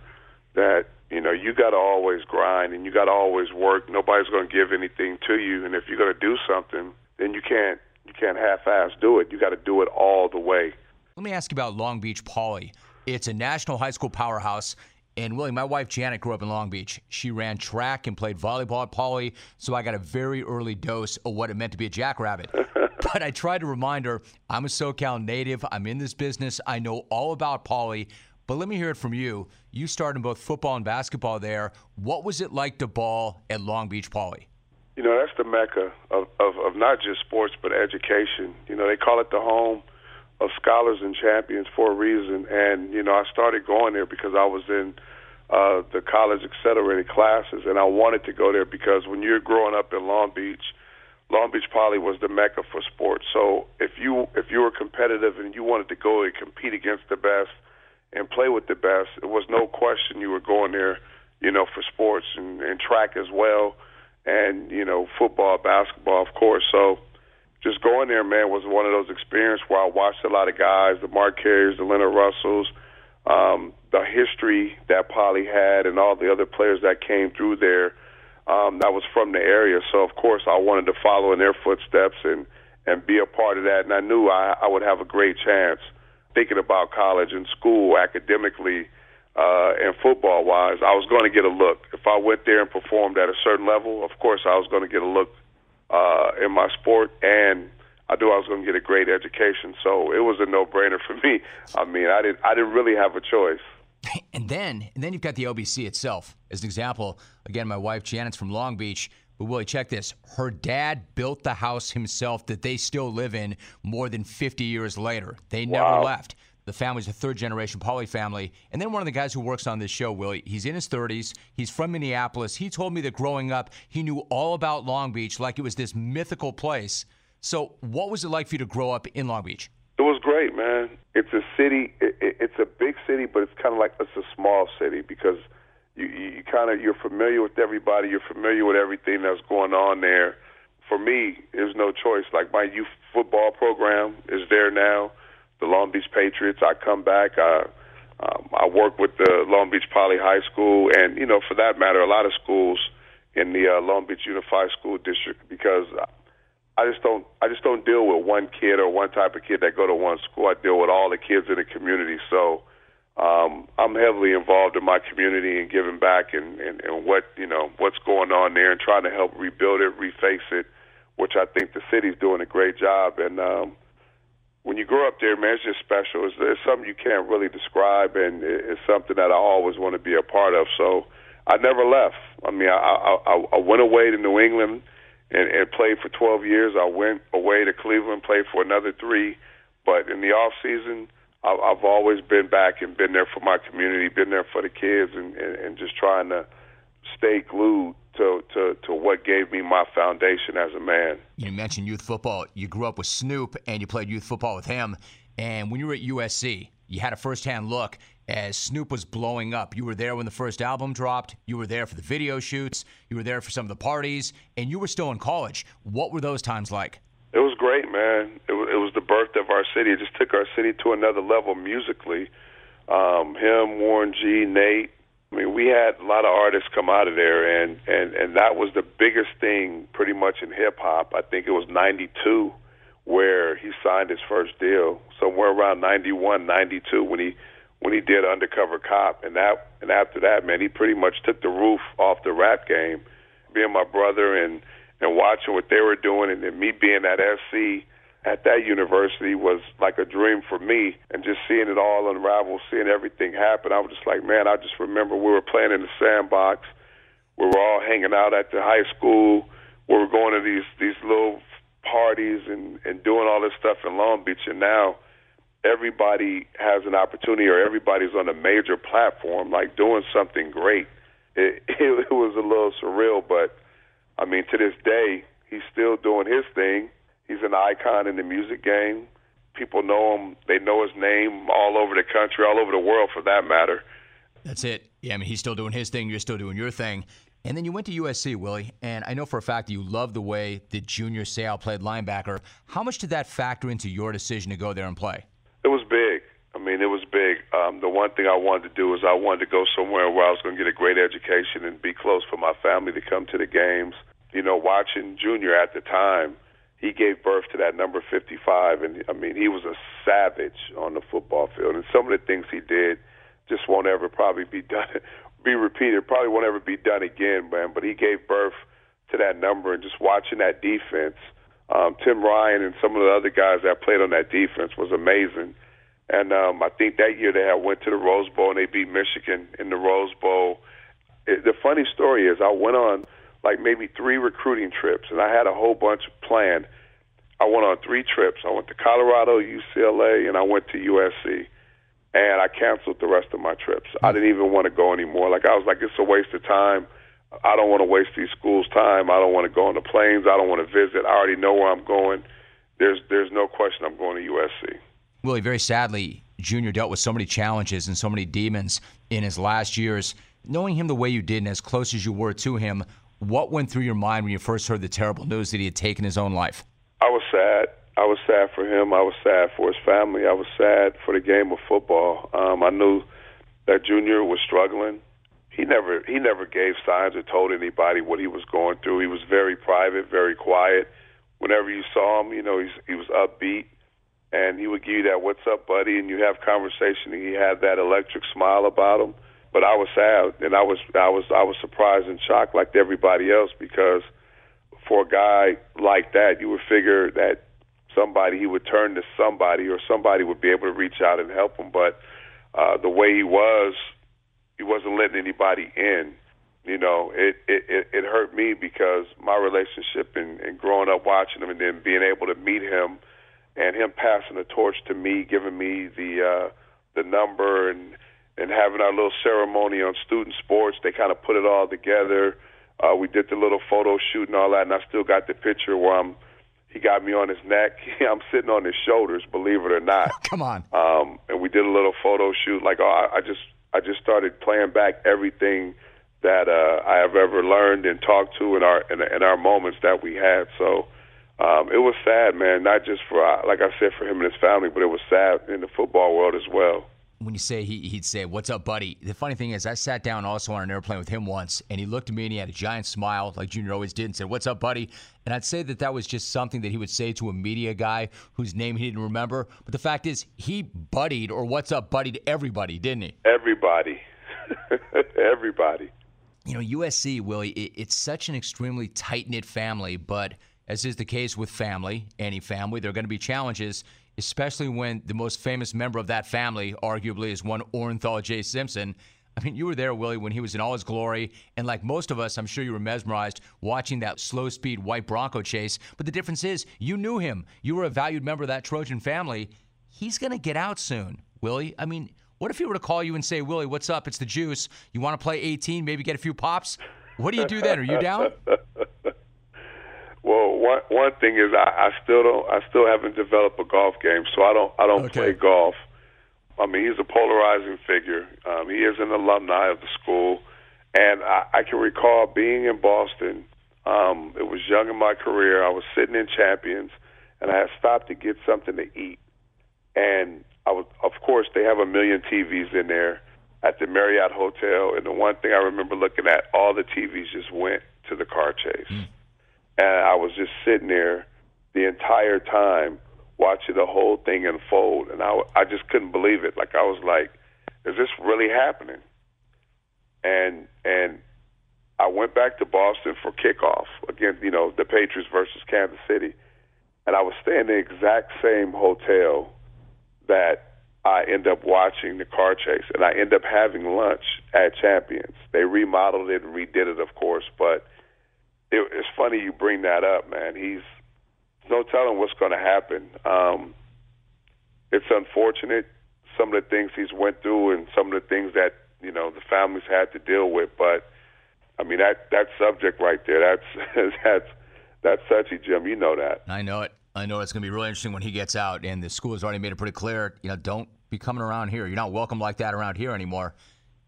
that you know you got to always grind and you got to always work. Nobody's going to give anything to you, and if you're going to do something then you can't you can't half-ass do it. You got to do it all the way. Let me ask you about Long Beach Poly. It's a national high school powerhouse. And Willie, my wife Janet grew up in Long Beach. She ran track and played volleyball at Poly, so I got a very early dose of what it meant to be a jackrabbit. but I tried to remind her I'm a SoCal native. I'm in this business. I know all about Poly. But let me hear it from you. You started in both football and basketball there. What was it like to ball at Long Beach Poly? You know that's the mecca of, of of not just sports but education. You know they call it the home of scholars and champions for a reason. And you know I started going there because I was in uh, the college accelerated classes, and I wanted to go there because when you're growing up in Long Beach, Long Beach Poly was the mecca for sports. So if you if you were competitive and you wanted to go and compete against the best and play with the best, it was no question you were going there, you know, for sports and, and track as well and you know football, basketball, of course. So just going there, man, was one of those experiences where I watched a lot of guys, the Mark Carriers, the Leonard Russells, um, the history that Poly had, and all the other players that came through there. Um, that was from the area, so of course I wanted to follow in their footsteps and and be a part of that. And I knew I, I would have a great chance thinking about college and school academically uh, and football wise, I was going to get a look. If I went there and performed at a certain level, of course, I was going to get a look uh, in my sport, and I knew I was going to get a great education. So it was a no brainer for me. I mean, I didn't, I didn't really have a choice. And then, and then you've got the LBC itself. As an example, again, my wife Janet's from Long Beach. But Willie, check this. Her dad built the house himself that they still live in more than 50 years later. They never Wow. left. The family's a third generation poly family. And then one of the guys who works on this show, Willie, he's in his 30s. He's from Minneapolis. He told me that growing up, he knew all about Long Beach like it was this mythical place. So, what was it like for you to grow up in Long Beach? It was great, man. It's a city. It, it, it's a big city, but it's kind of like it's a small city because you, you, you kind of you're familiar with everybody. You're familiar with everything that's going on there. for me, there's no choice. Like my youth football program is there now. The Long Beach Patriots. I come back. I um, I work with the Long Beach Poly High School, and you know, for that matter, a lot of schools in the uh, Long Beach Unified School District because I just don't I just don't deal with one kid or one type of kid that go to one school. I deal with all the kids in the community. So um, I'm heavily involved in my community and giving back and, and, and what you know what's going on there and trying to help rebuild it, reface it, which I think the city's doing a great job. And um, when you grow up there, man, it's just special. It's, it's something you can't really describe, and it's something that I always want to be a part of. So I never left. I mean, I, I, I went away to New England and, and played for 12 years. I went away to Cleveland, played for another three. But in the off season, I, I've always been back and been there for my community, been there for the kids, and, and, and just trying to stay glued to, to, to what gave me my foundation as a man. You mentioned youth football. You grew up with Snoop and you played youth football with him. And when you were at USC, you had a firsthand look as Snoop was blowing up. You were there when the first album dropped. You were there for the video shoots. You were there for some of the parties, and you were still in college. What were those times like? It was great, man. It was, it was the birth of our city. It just took our city to another level musically. Um, him, Warren G, Nate, I mean, we had a lot of artists come out of there, and and and that was the biggest thing, pretty much in hip hop. I think it was '92 where he signed his first deal, somewhere around '91, '92 when he when he did Undercover Cop, and that and after that, man, he pretty much took the roof off the rap game. Being my brother and and watching what they were doing, and then me being at SC at that university was like a dream for me and just seeing it all unravel, seeing everything happen. I was just like, man, I just remember we were playing in the sandbox. We were all hanging out at the high school. We were going to these these little parties and and doing all this stuff in Long Beach and now everybody has an opportunity or everybody's on a major platform like doing something great. It, it, it was a little surreal, but I mean to this day he's still doing his thing He's an icon in the music game. People know him. They know his name all over the country, all over the world, for that matter. That's it. Yeah, I mean, he's still doing his thing. You're still doing your thing. And then you went to USC, Willie, and I know for a fact that you love the way that Junior Seau played linebacker. How much did that factor into your decision to go there and play? It was big. I mean, it was big. Um, the one thing I wanted to do is I wanted to go somewhere where I was going to get a great education and be close for my family to come to the games. You know, watching Junior at the time – he gave birth to that number 55, and I mean he was a savage on the football field, and some of the things he did just won't ever probably be done, be repeated. Probably won't ever be done again, man. But he gave birth to that number, and just watching that defense, um, Tim Ryan and some of the other guys that played on that defense was amazing. And um, I think that year they had went to the Rose Bowl and they beat Michigan in the Rose Bowl. It, the funny story is I went on like maybe three recruiting trips, and I had a whole bunch planned. I went on three trips. I went to Colorado, UCLA, and I went to USC. And I canceled the rest of my trips. I didn't even want to go anymore. Like I was like, it's a waste of time. I don't want to waste these schools' time. I don't want to go on the planes. I don't want to visit. I already know where I'm going. There's there's no question I'm going to USC. Willie, very sadly, Junior dealt with so many challenges and so many demons in his last years. Knowing him the way you did and as close as you were to him, what went through your mind when you first heard the terrible news that he had taken his own life? I was sad. I was sad for him. I was sad for his family. I was sad for the game of football. Um, I knew that Junior was struggling. He never he never gave signs or told anybody what he was going through. He was very private, very quiet. Whenever you saw him, you know, he's, he was upbeat, and he would give you that "What's up, buddy?" and you have conversation. And he had that electric smile about him but I was sad and I was I was I was surprised and shocked like everybody else because for a guy like that, you would figure that somebody he would turn to somebody or somebody would be able to reach out and help him. But uh, the way he was, he wasn't letting anybody in. You know, it it it, hurt me because my relationship and, and growing up watching him and then being able to meet him and him passing the torch to me, giving me the uh, the number and and having our little ceremony on student sports. They kind of put it all together. Uh, we did the little photo shoot and all that, and I still got the picture where I'm. He got me on his neck. I'm sitting on his shoulders, believe it or not. Come on. Um, and we did a little photo shoot. Like, oh, I, I just, I just started playing back everything that uh, I have ever learned and talked to in our in, in our moments that we had. So um, it was sad, man. Not just for like I said for him and his family, but it was sad in the football world as well when you say he, he'd say, What's up, buddy? The funny thing is, I sat down also on an airplane with him once, and he looked at me and he had a giant smile, like Junior always did, and said, What's up, buddy? And I'd say that that was just something that he would say to a media guy whose name he didn't remember. But the fact is, he buddied or What's up, buddy to everybody, didn't he? Everybody. everybody. You know, USC, Willie, it, it's such an extremely tight knit family, but as is the case with family, any family, there are going to be challenges especially when the most famous member of that family, arguably, is one Orenthal J. Simpson. I mean, you were there, Willie, when he was in all his glory. And like most of us, I'm sure you were mesmerized watching that slow speed white Bronco chase. But the difference is, you knew him. You were a valued member of that Trojan family. He's going to get out soon, Willie. I mean, what if he were to call you and say, Willie, what's up? It's the juice. You want to play 18, maybe get a few pops? What do you do then? Are you down? Well, one one thing is I, I still don't I still haven't developed a golf game, so I don't I don't okay. play golf. I mean, he's a polarizing figure. Um, he is an alumni of the school, and I, I can recall being in Boston. Um, it was young in my career. I was sitting in Champions, and I had stopped to get something to eat. And I was, of course, they have a million TVs in there at the Marriott Hotel. And the one thing I remember looking at, all the TVs just went to the car chase. Mm and I was just sitting there the entire time watching the whole thing unfold, and I I just couldn't believe it. Like I was like, is this really happening? And and I went back to Boston for kickoff against you know the Patriots versus Kansas City, and I was staying in the exact same hotel that I end up watching the car chase, and I end up having lunch at Champions. They remodeled it and redid it, of course, but it, it's funny you bring that up, man. He's no telling what's going to happen. Um, it's unfortunate some of the things he's went through and some of the things that you know the families had to deal with. But I mean that that subject right there, that's that's that's touchy, Jim. You know that. I know it. I know it's going to be really interesting when he gets out, and the school has already made it pretty clear. You know, don't be coming around here. You're not welcome like that around here anymore.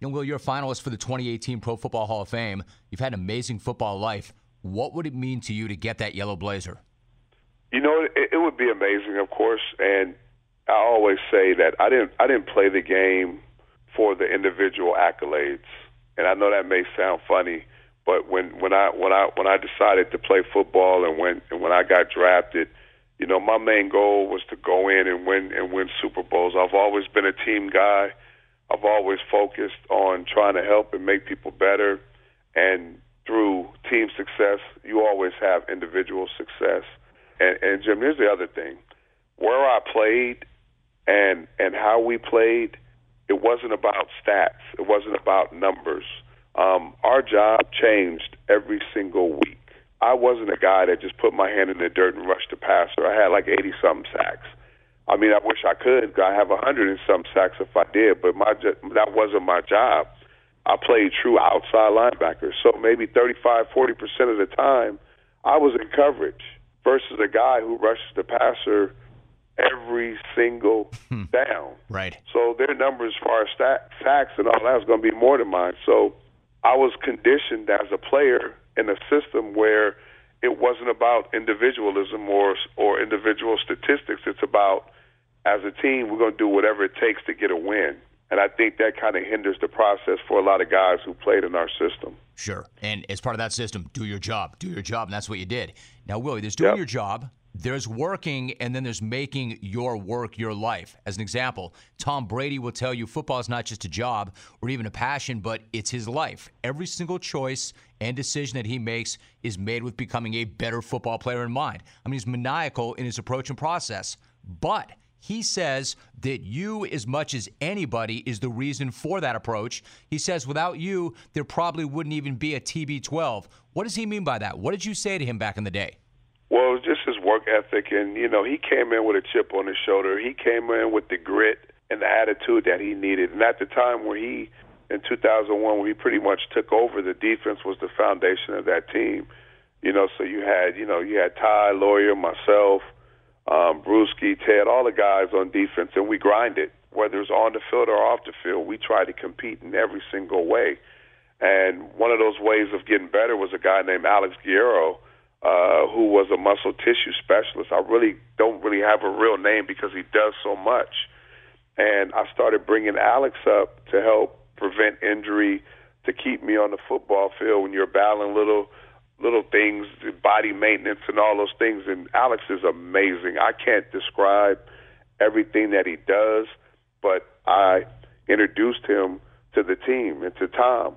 You know, Will, you're a finalist for the 2018 Pro Football Hall of Fame. You've had an amazing football life. What would it mean to you to get that yellow blazer? You know, it, it would be amazing, of course, and I always say that I didn't I didn't play the game for the individual accolades, and I know that may sound funny, but when when I when I when I decided to play football and when and when I got drafted, you know, my main goal was to go in and win and win Super Bowls. I've always been a team guy. I've always focused on trying to help and make people better, and through team success, you always have individual success. And, and Jim, here's the other thing: where I played and and how we played, it wasn't about stats. It wasn't about numbers. Um, our job changed every single week. I wasn't a guy that just put my hand in the dirt and rushed the passer. I had like 80 some sacks. I mean, I wish I could. I have 100 and some sacks if I did, but my that wasn't my job. I played true outside linebacker. So maybe 35, 40% of the time, I was in coverage versus a guy who rushes the passer every single Hmm. down. Right. So their numbers as far as stat, sacks and all that is going to be more than mine. So I was conditioned as a player in a system where it wasn't about individualism or or individual statistics. It's about as a team, we're going to do whatever it takes to get a win. And I think that kind of hinders the process for a lot of guys who played in our system. Sure. And as part of that system, do your job. Do your job. And that's what you did. Now, Willie, there's doing your job, there's working, and then there's making your work your life. As an example, Tom Brady will tell you football is not just a job or even a passion, but it's his life. Every single choice and decision that he makes is made with becoming a better football player in mind. I mean, he's maniacal in his approach and process. But he says that you, as much as anybody, is the reason for that approach. He says without you, there probably wouldn't even be a TB12. What does he mean by that? What did you say to him back in the day? Well, it was just his work ethic, and you know, he came in with a chip on his shoulder. He came in with the grit and the attitude that he needed. And at the time where he, in 2001, where he pretty much took over, the defense was the foundation of that team. You know, so you had, you know, you had Ty Lawyer, myself, um, Bruschi, Ted, all the guys on defense, and we grind it, whether it's on the field or off the field. We try to compete in every single way. And one of those ways of getting better was a guy named Alex Guerrero, uh, who was a muscle tissue specialist. I really don't really have a real name because he does so much. And I started bringing Alex up to help prevent injury, to keep me on the football field when you're battling little little things, body maintenance and all those things. And Alex is amazing. I can't describe everything that he does, but I introduced him to the team and to Tom.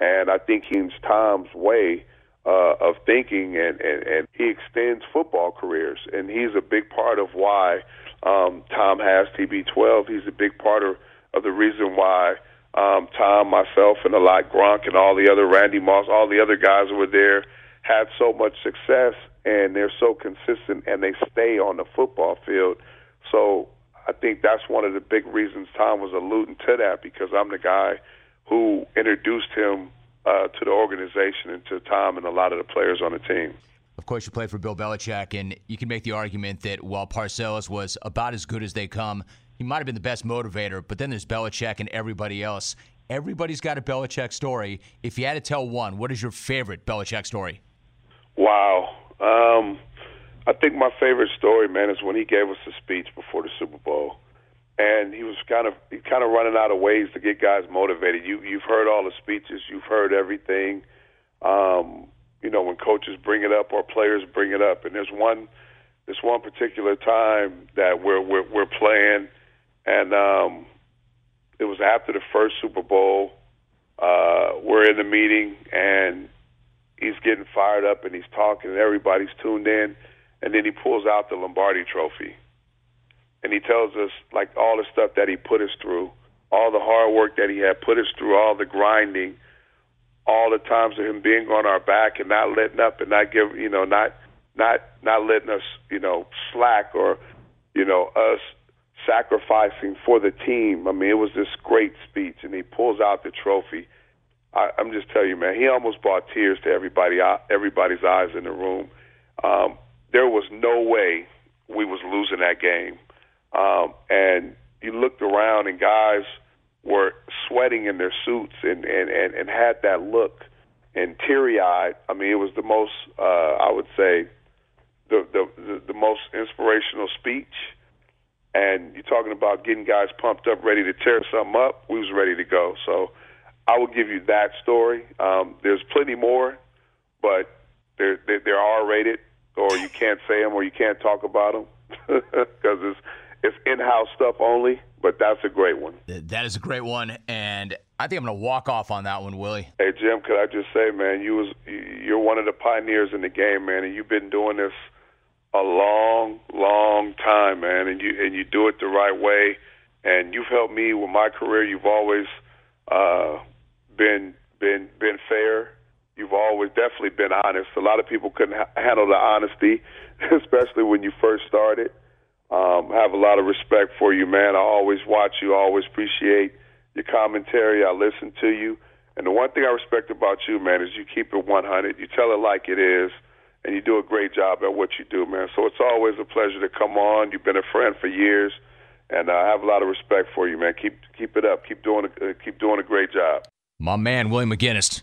And I think he's Tom's way uh, of thinking, and, and, and he extends football careers. And he's a big part of why um, Tom has TB12. He's a big part of, of the reason why um, Tom, myself, and a lot Gronk and all the other Randy Moss, all the other guys were there had so much success and they're so consistent and they stay on the football field. So I think that's one of the big reasons Tom was alluding to that because I'm the guy who introduced him uh, to the organization and to Tom and a lot of the players on the team. Of course, you played for Bill Belichick, and you can make the argument that while Parcells was about as good as they come, he might have been the best motivator, but then there's Belichick and everybody else. Everybody's got a Belichick story. If you had to tell one, what is your favorite Belichick story? Wow. Um, I think my favorite story, man, is when he gave us a speech before the Super Bowl, and he was kind of he kind of running out of ways to get guys motivated. You you've heard all the speeches, you've heard everything. Um, you know, when coaches bring it up or players bring it up, and there's one this one particular time that we're we're, we're playing, and um, it was after the first Super Bowl. Uh, we're in the meeting, and he's getting fired up and he's talking and everybody's tuned in and then he pulls out the Lombardi trophy. And he tells us like all the stuff that he put us through, all the hard work that he had put us through, all the grinding, all the times of him being on our back and not letting up and not give you know, not not not letting us, you know, slack or, you know, us sacrificing for the team. I mean, it was this great speech. And he pulls out the trophy I, I'm just telling you, man, he almost brought tears to everybody, everybody's eyes in the room. Um, there was no way we was losing that game. Um, and you looked around and guys were sweating in their suits and, and, and, and had that look and teary eyed. I mean, it was the most, uh, I would say, the, the, the, the most inspirational speech. And you're talking about getting guys pumped up, ready to tear something up. We was ready to go. So, I will give you that story. Um, there's plenty more, but they're they're, they're R-rated, or you can't say them, or you can't talk about them because it's it's in-house stuff only. But that's a great one. That is a great one, and I think I'm going to walk off on that one, Willie. Hey Jim, could I just say, man, you was you're one of the pioneers in the game, man, and you've been doing this a long, long time, man, and you and you do it the right way, and you've helped me with my career. You've always uh, been been been fair. You've always definitely been honest. A lot of people couldn't ha- handle the honesty, especially when you first started. Um, have a lot of respect for you, man. I always watch you. I always appreciate your commentary. I listen to you. And the one thing I respect about you, man, is you keep it 100. You tell it like it is, and you do a great job at what you do, man. So it's always a pleasure to come on. You've been a friend for years, and I have a lot of respect for you, man. Keep keep it up. Keep doing a, uh, keep doing a great job. My man, William McGinest.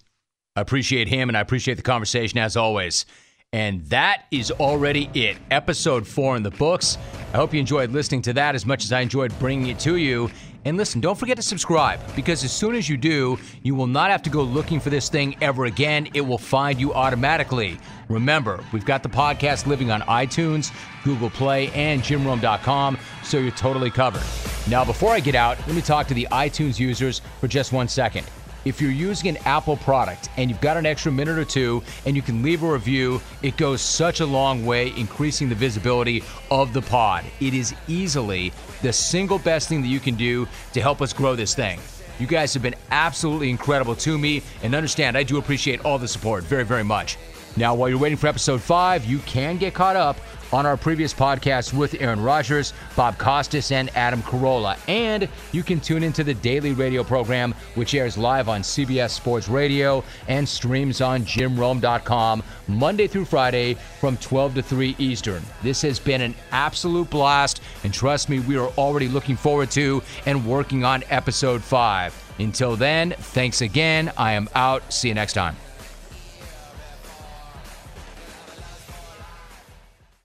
I appreciate him and I appreciate the conversation as always. And that is already it. Episode four in the books. I hope you enjoyed listening to that as much as I enjoyed bringing it to you. And listen, don't forget to subscribe because as soon as you do, you will not have to go looking for this thing ever again. It will find you automatically. Remember, we've got the podcast living on iTunes, Google Play, and JimRome.com, so you're totally covered. Now, before I get out, let me talk to the iTunes users for just one second. If you're using an Apple product and you've got an extra minute or two and you can leave a review, it goes such a long way increasing the visibility of the pod. It is easily the single best thing that you can do to help us grow this thing. You guys have been absolutely incredible to me, and understand I do appreciate all the support very, very much. Now, while you're waiting for episode five, you can get caught up on our previous podcasts with Aaron Rodgers, Bob Costas, and Adam Carolla. And you can tune into the daily radio program, which airs live on CBS Sports Radio and streams on jimrome.com Monday through Friday from 12 to 3 Eastern. This has been an absolute blast, and trust me, we are already looking forward to and working on episode five. Until then, thanks again. I am out. See you next time.